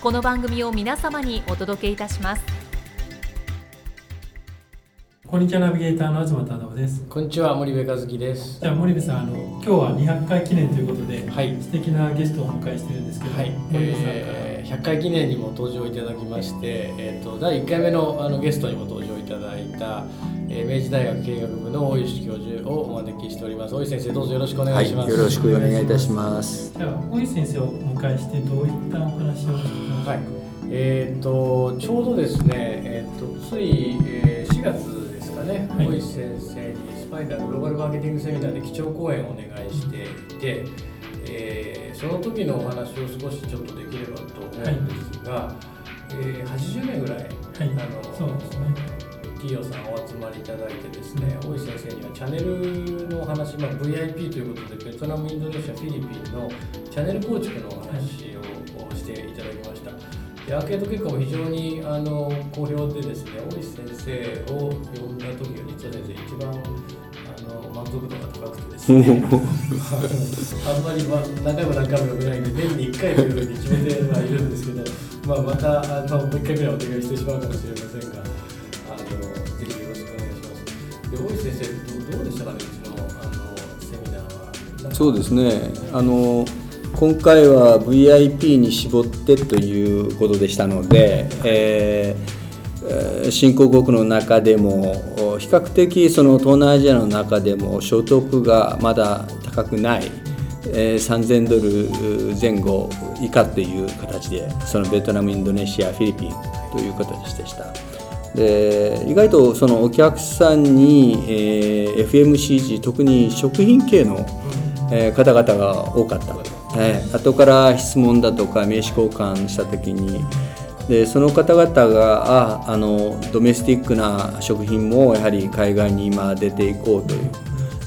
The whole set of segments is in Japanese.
この番組を皆様にお届けいたします。こんにちはナビゲーターの東忠夫です。こんにちは森部和樹です。じゃあ森部さんあの今日は200回記念ということで、はい、素敵なゲストをお迎えしてるんですけど、はい、森部さんから、えー、100回記念にも登場いただきまして、えーと、第1回目のあのゲストにも登場いただいた、えー、明治大学経営学部の大石教授をお招きしております。大石先生どうぞよろしくお願いします、はい、よろしくお願いいたします。じゃあ大石先生をお迎えしてどういったお話をはい。えーと、ちょうどですね、えーと、つい、えー、4月ね、はい、小石先生にスパイダーグローバルマーケティングセミナーで基調講演をお願いしていて、えー、その時のお話を少しちょっとできればと思うんですが、はい、えー、80名ぐらい、はい、あのそうですね。企業さんお集まりいただいてですね、大石先生にはチャンネルのお話、まあ、VIP ということでベトナムインドネシアフィリピンのチャンネル構築のお話をしていただきました。でアーケード結果も非常にあの好評でですね大石先生を呼んだ時が実は先生一番あの満足度が高くてですね あんまり、まあ、何回も何回も呼べないんで年に1回というふうに決めてはいるんですけど、まあ、またあのもう1回ぐらいお願いしてしまうかもしれませんがあのぜひよろしくお願いしますで大石先生どうでしたかねうちのあのセミナーはそうですねあの今回は VIP に絞ってということでしたので、えー、新興国の中でも比較的その東南アジアの中でも所得がまだ高くない、えー、3000ドル前後以下という形でそのベトナムインドネシアフィリピンという形でした。で意外とそのお客さんに、えー、FMCG 特に食品系の、えー、方々が多かった。えー、後から質問だとか名刺交換した時に。でその方々がああのドメスティックな食品もやはり海外に今出ていこうという、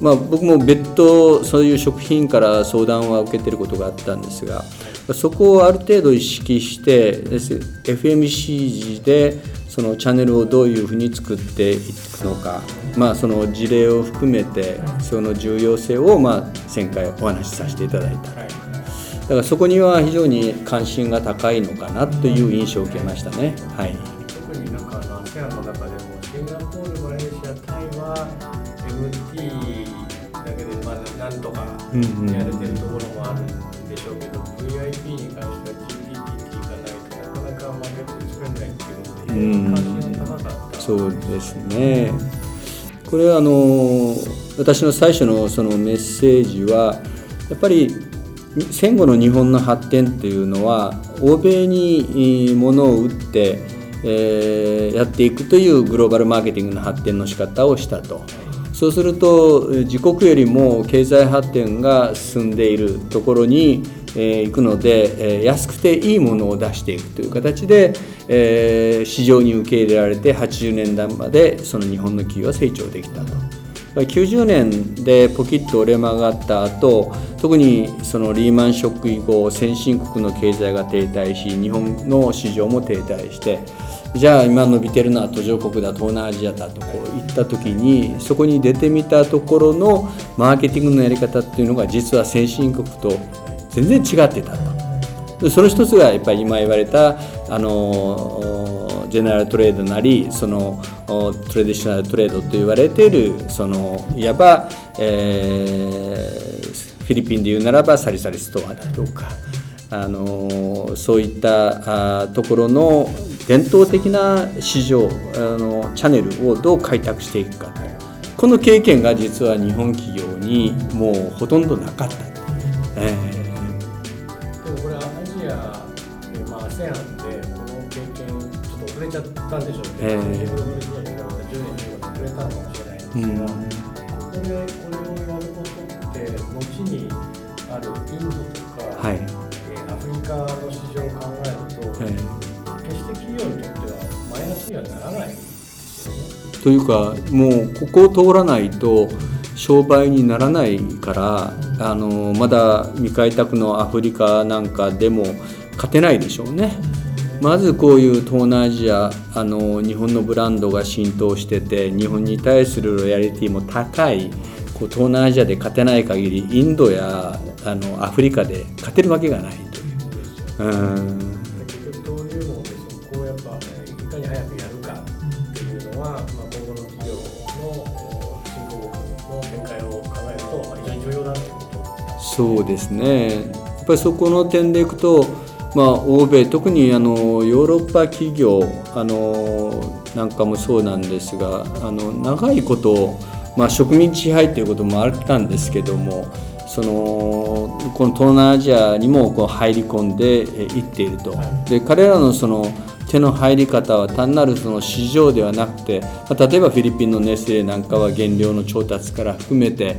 まあ、僕も別途そういう食品から相談は受けてることがあったんですがそこをある程度意識して FMCG でそのチャンネルをどういうふうに作っていくのか、まあ、その事例を含めてその重要性をまあ前回お話しさせていただいた。だからそこには非常に関心が高いのかなという印象を受けましたね。はい、特になんか ASEAN の中でもシンガポール、マレーシア、タイは MT だけでまあなんとかやれてるところもあるんでしょうけど、うんうん、VIP に関しては GPT っていかないとなかなかマーケット作れないっていうので、関心が高かった。そうですね。これはあの私の最初のそのメッセージはやっぱり戦後の日本の発展っていうのは欧米に物を売って、えー、やっていくというグローバルマーケティングの発展の仕方をしたと。そうすると自国よりも経済発展が進んでいるところに、え、行くので、え、安くていいものを出していくという形で、え、市場に受け入れられて80年代までその日本の企業は成長できたと。90年でポキッと折れ曲がった後特にそのリーマンショック以降先進国の経済が停滞し日本の市場も停滞してじゃあ今伸びてるのは途上国だ東南アジアだとこういった時にそこに出てみたところのマーケティングのやり方っていうのが実は先進国と全然違ってたと。その一つがやっぱり今言われたあのジェネラルトレードなりそのトレディショナルトレードと言われているそのいわば、えー、フィリピンで言うならばサリサリストアだとかあのそういったあところの伝統的な市場あのチャンネルをどう開拓していくかこの経験が実は日本企業にもうほとんどなかった、えー、ったんでしょうね、えー、10年15年遅れたのかもしれないんですが、うん、ここでこれをやることって後にあるインドとか、はい、えー、アフリカの市場を考えると、はい、決して企業にとってはマイナスにはならない。というかもうここを通らないと商売にならないからあのまだ未開拓のアフリカなんかでも勝てないでしょうね。まずこういう東南アジアあの日本のブランドが浸透してて日本に対するロイヤリティも高いこう東南アジアで勝てない限りインドやあのアフリカで勝てるわけがないという。うん。そうですね。やっぱりそこの点でいくと、まあ、欧米特にあのヨーロッパ企業あのなんかもそうなんですがあの長いこと、まあ、植民地支配ということもあったんですけどもそのこの東南アジアにもこう入り込んでいっていると。で彼らのその手の入り方は単なるその市場ではなくて、まあ、例えばフィリピンのネスレなんかは原料の調達から含めて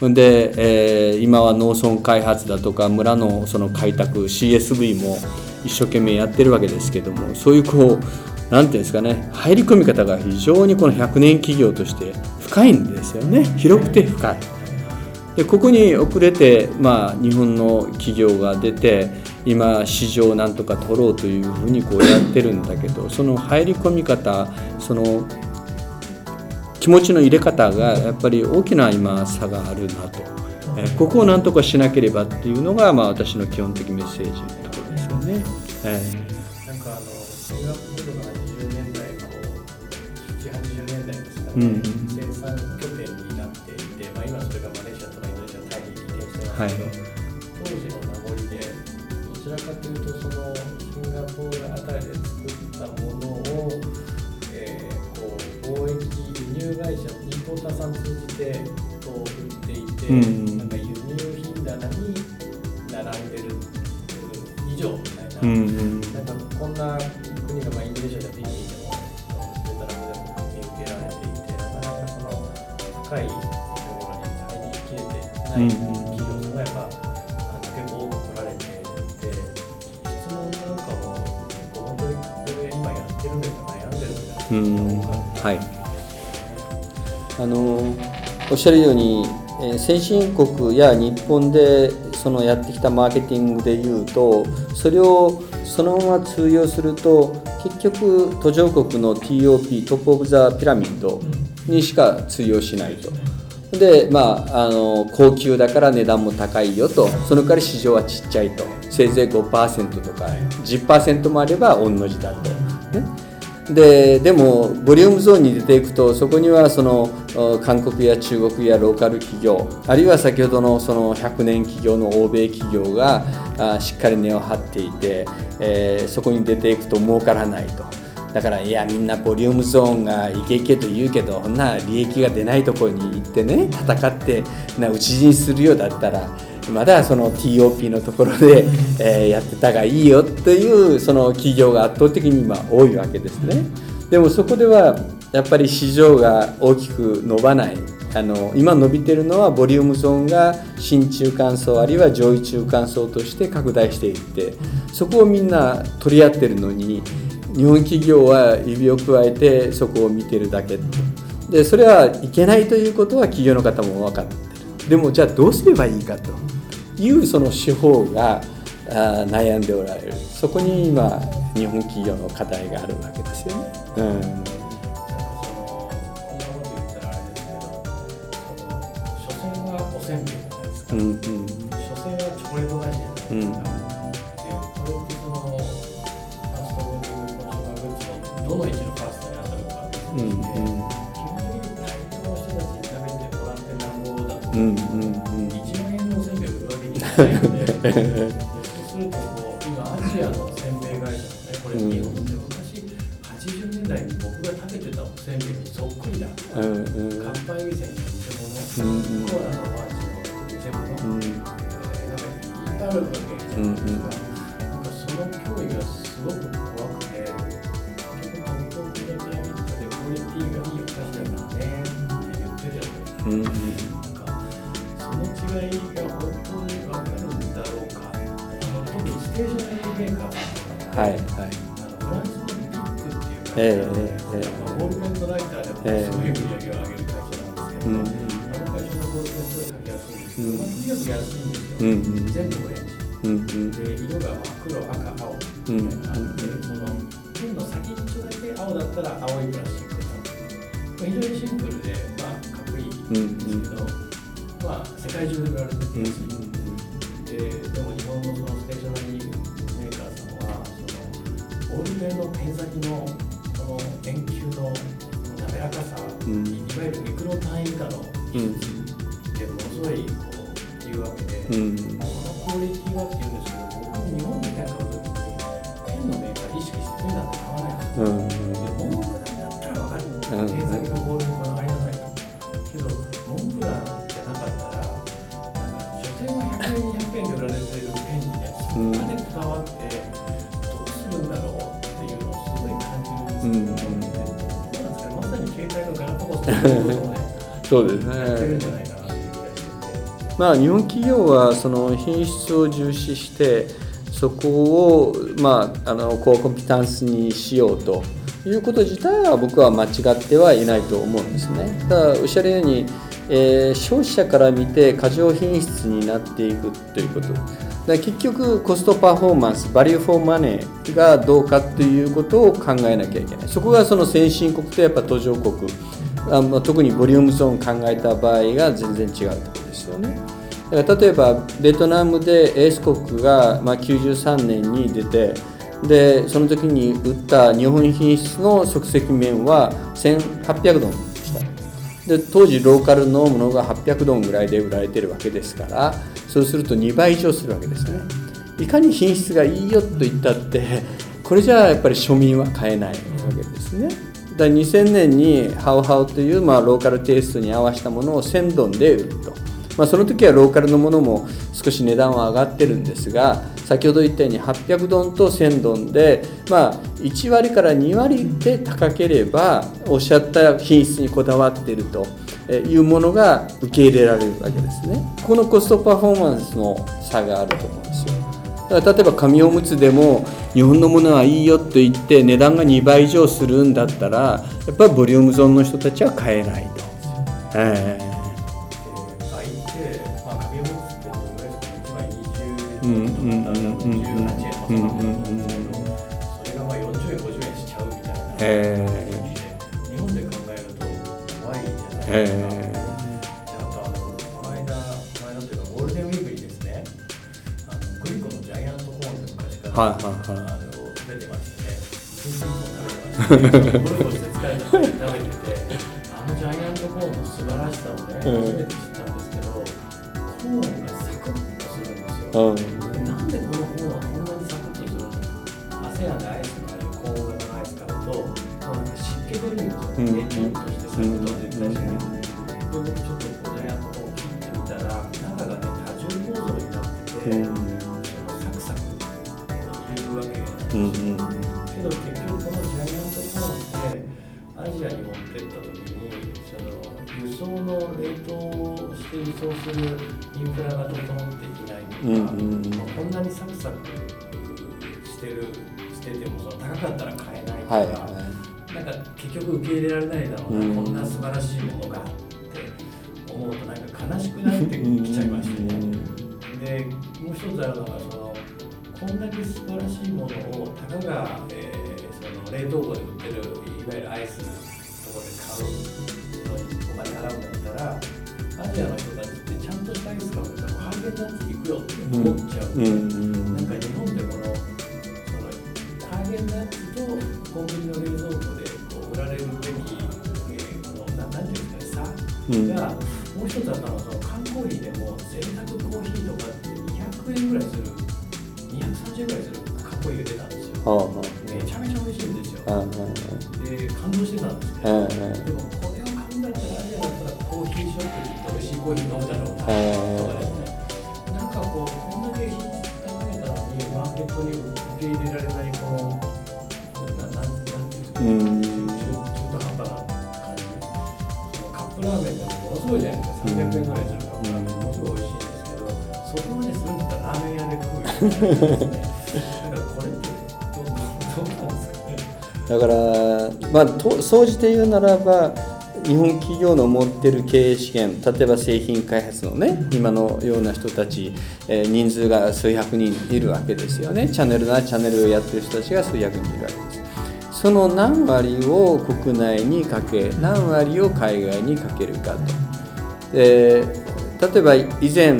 で、えー、今は農村開発だとか村のその開拓 CSV も一生懸命やってるわけですけどもそういうこう何ていうんですかね入り込み方が非常にこの100年企業として深いんですよね広くて深い。でここに遅れて、まあ、日本の企業が出て今市場をなんとか取ろうというふうにこうやってるんだけどその入り込み方その気持ちの入れ方がやっぱり大きな今差があるなと、えここをなんとかしなければっていうのが、まあ、私の基本的メッセージのところですよね。えー、なんかあのシンガポールの80年代の7080年代ですかね、うん、生産拠点になっていて、まあ、今それがマレーシアとかインドネシアタイに移転してますけど、はい、当時の名残でどちらかというとそのシンガポール感じてこう売っていて、うん、しゃるように、え先進国や日本でそのやってきたマーケティングでいうとそれをそのまま通用すると結局途上国の TOP トップ・オブ・ザ・ピラミッドにしか通用しないと。でまあ、あの高級だから値段も高いよとその代わり市場はちっちゃいとせいぜい5%とか10%もあれば御の字だと。ねででもボリュームゾーンに出ていくとそこにはその韓国や中国やローカル企業あるいは先ほどのその100年企業の欧米企業がしっかり根を張っていて、えー、そこに出ていくと儲からないと。だからいやみんなボリュームゾーンがいけいけと言うけどそんな利益が出ないところに行ってね戦ってな討ち死にするようだったらまだその TOP のところで、えー、やってたがいいよというその企業が圧倒的に今多いわけですね。でもそこではやっぱり市場が大きく伸ばない。あの今伸びてるのはボリュームゾーンが新中間層あるいは上位中間層として拡大していってそこをみんな取り合ってるのに日本企業は指を加えてそこを見てるだけでそれはいけないということは企業の方も分かってる。でもじゃあどうすればいいかというその手法が悩んでおられるそこに今日本企業の課題があるわけですよね。うん、うんうん、所詮はチョコレート菓子じゃないですか、うん、売るわけにい今アジアのせんべい会社もねこれ日本で昔代に僕が食べてたおせんべいにそっくりだうんうんうん。まあ、とにかく安いん。ですよ、うん。全部オレンジうん。うん。で色が真っ黒赤青みたいなのがあって、そのペンの先っちょだけ青だったら青いプラックになってるま非常にシンプルで、まあ、かっこいいん。ですけど、まあ、世界中で売られててうん。安い、ででも日本のそのステーショナリーメーカーさん。はそのボールペンのペン先のこの円球のこの滑らかさ、うん。いわゆるミクロ単位以下のうん。でものすごいカー意識してペンなん。て買わないん。ですようん。でモンブランだったら分かる。うん。検索のボールにこだわりなさいと。けど、モンブランじゃなかったら、なん。か、所詮は100円、200円で売られてるペンにね、そこまでこだわって、どうするん。だろうっていうのをすごい感じるん。ですよ。うん。うん、まさに携帯のガラパゴスということをね、そうですね。まあ日本企業はその品質を重視してそこをまああのコアコンピタンスにしようということ自体は僕は間違ってはいないと思うんですね。ただおっしゃるように、えー消費者から見て過剰品質になっていくということ。だから結局コストパフォーマンスバリューフォーマネーがどうかということを考えなきゃいけないそこがその先進国とやっぱ途上国あまあ特にボリュームゾーン考えた場合が全然違うところですよねだから例えばベトナムでエース国がまあ93年に出てでその時に売った日本品質の即席麺は1800ドンでした。で当時ローカルのものが800ドンぐらいで売られてるわけですからそうすると2倍以上するわけですね。いかに品質がいいよと言ったってこれじゃあやっぱり庶民は買えないわけですね。だから2000年にハウハウというまあローカルテイストに合わせたものを1000ドンで売ると、まあ、その時はローカルのものも少し値段は上がってるんですが先ほど言ったように800ドンと1000ドンで、まあ、1割から2割で高ければおっしゃった品質にこだわっているというものが受け入れられるわけですね。このコストパフォーマンスの差があると思うんですよ。だから例えば紙おむつでも日本のものはいいよと言って値段が2倍以上するんだったらやっぱりボリュームゾーンの人たちは買えないと。えでうん。うん。うん。うん。うん。うん。うん。うん。それがまあ40円50円しちゃうみたいなえ日本で考えると怖いじゃないですか、えであとこの間この間というかゴールデンウィークにですねグリコのジャイアントコーンって昔から、はいはいはいあの食べてましてね一日も食べてましてゴロゴロして疲れて食べててあのジャイアントコーンの素晴らしさをね初めて知セアンでアイスのあれコーン型のアイス買うともうなんか湿気出るんですようん。としてサクッとは絶対しないで僕ちょっとこのジャイアントコーンを切ってみたら中がね多重構造になってて、うんサクサクいうわけうんうん。けど結局このジャイアントコーンってアジアに持ってった時にその輸送の冷凍して輸送するインフラが整っていないとか、うんうんうん。まあこんなにサクサク高かったら買えないとか、はい。なんか結局受け入れられないだろうな、うん。こんな素晴らしいものがって思うとなんか悲しくなってきちゃいましてね。でもう一つあるのがそのこんだけ素晴らしいものをたかが、えーその冷凍庫で売ってるいわゆるアイスのとこで買うのにお金払うんだったらアジアの人たちってちゃんとしたアイス買うんだからハーゲンダッツ行くよって思っちゃう、うんうんめちゃめちゃ美味しいんですよ。あで感動してたんですけど、うんうんでもこれを買うんだったらアジアだったらコーヒーショップに行って美味しいコーヒー飲むだろうなとかですねなんかこうこんだけ高めたのにマーケットに受け入れられないこのななんなんていうんですか、うん。中中途半端な感じ。そのカップラーメンでもものすごいじゃないですか。300円ぐらいするカップラーメンものすごい美味しいんですけどそこまでするんだったらラーメン屋で食うよね だから、まあ、と総じて言うならば日本企業の持ってる経営資源例えば製品開発のね今のような人たち、えー人数が数百人いるわけですよね。チャンネルなチャンネルをやってる人たちが数百人いるわけです。その何割を国内にかけ何割を海外にかけるかと。で例えば以前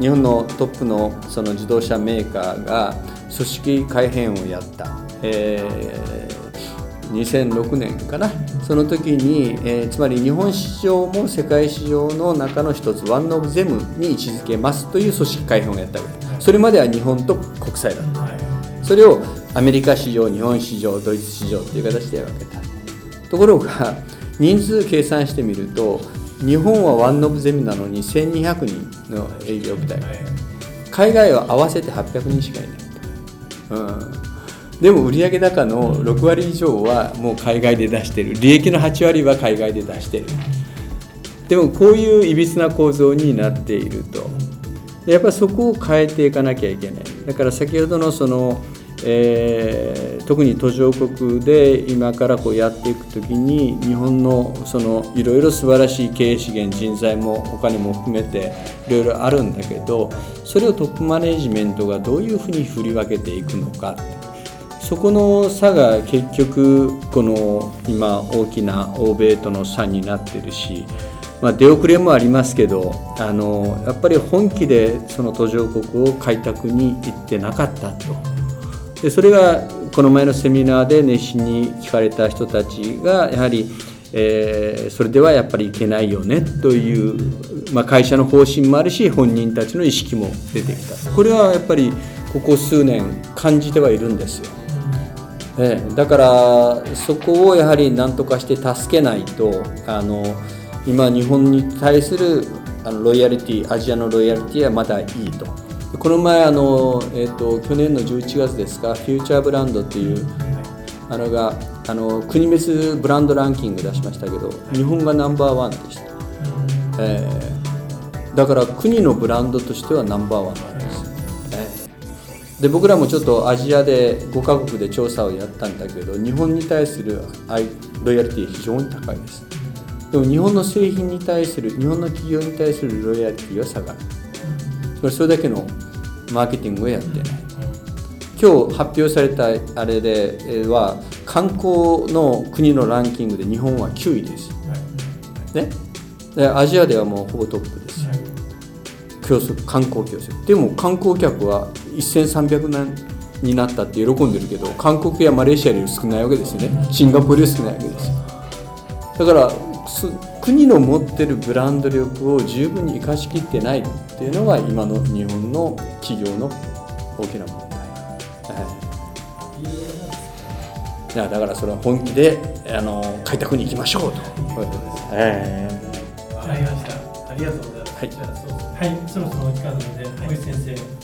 日本のトップのその自動車メーカーが組織改変をやった、えー2006年かな。その時に、えーつまり日本市場も世界市場の中の一つワンオブゼムに位置づけますという組織改変をやったわけ。それまでは日本と国際だった。はい。それをアメリカ市場日本市場ドイツ市場という形で分けたところが人数計算してみると日本はワンオブゼミなのに1200人の営業部隊。海外は合わせて800人しかいない。と、うん、でも売上高の6割以上はもう海外で出してる。利益の8割は海外で出してる。でもこういういびつな構造になっていると。やっぱりそこを変えていかなきゃいけない。だから先ほどのその、えー特に途上国で今からこうやっていくときに日本のそのいろいろ素晴らしい経営資源人材もお金も含めていろいろあるんだけどそれをトップマネジメントがどういうふうに振り分けていくのか。そこの差が結局この今大きな欧米との差になってるし、まあ、出遅れもありますけどあのやっぱり本気でその途上国を開拓に行ってなかったとでそれがこの前のセミナーで熱心に聞かれた人たちがやはり、えーそれではやっぱりいけないよねという、まあ、会社の方針もあるし本人たちの意識も出てきたこれはやっぱりここ数年感じてはいるんですよ。ええだからそこをやはり何とかして助けないとあの今日本に対するあのロイヤリティアジアのロイヤリティはまだいいと。この前あの、えー、と去年の11月ですかフューチャーブランドっていうあのがあの国別ブランドランキング出しましたけど日本がナンバーワンでした、ええだから国のブランドとしてはナンバーワンなんです、ええで僕らもちょっとアジアで5カ国で調査をやったんだけど日本に対する愛ロイヤリティ非常に高いです。でも日本の製品に対する日本の企業に対するロイヤリティは下がる。それそれだけのマーケティングをやってない。今日発表されたあれでえーは観光の国のランキングで日本は9位です。ね。でアジアではもうほぼトップです。競争観光競争。でも観光客は1300万になったって喜んでるけど韓国やマレーシアより少ないわけですよね。シンガポールより少ないわけです。よだからす国の持ってるブランド力を十分に生かしきってないっていうのが今の日本の企業の大きな問題、はい。いやだからそれは本気であの開拓に行きましょうと、えわかりました。ありがとうございます。はい。はい、そろそろお時間なので、小石先生、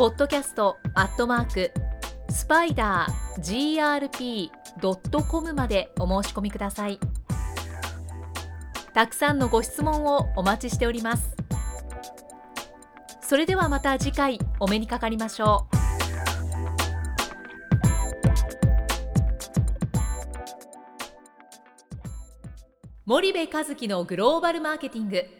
ポッドキャストアットマークスパイダー grp.com までお申し込みください。たくさんのご質問をお待ちしております。それではまた次回お目にかかりましょう。森部和樹のグローバルマーケティング。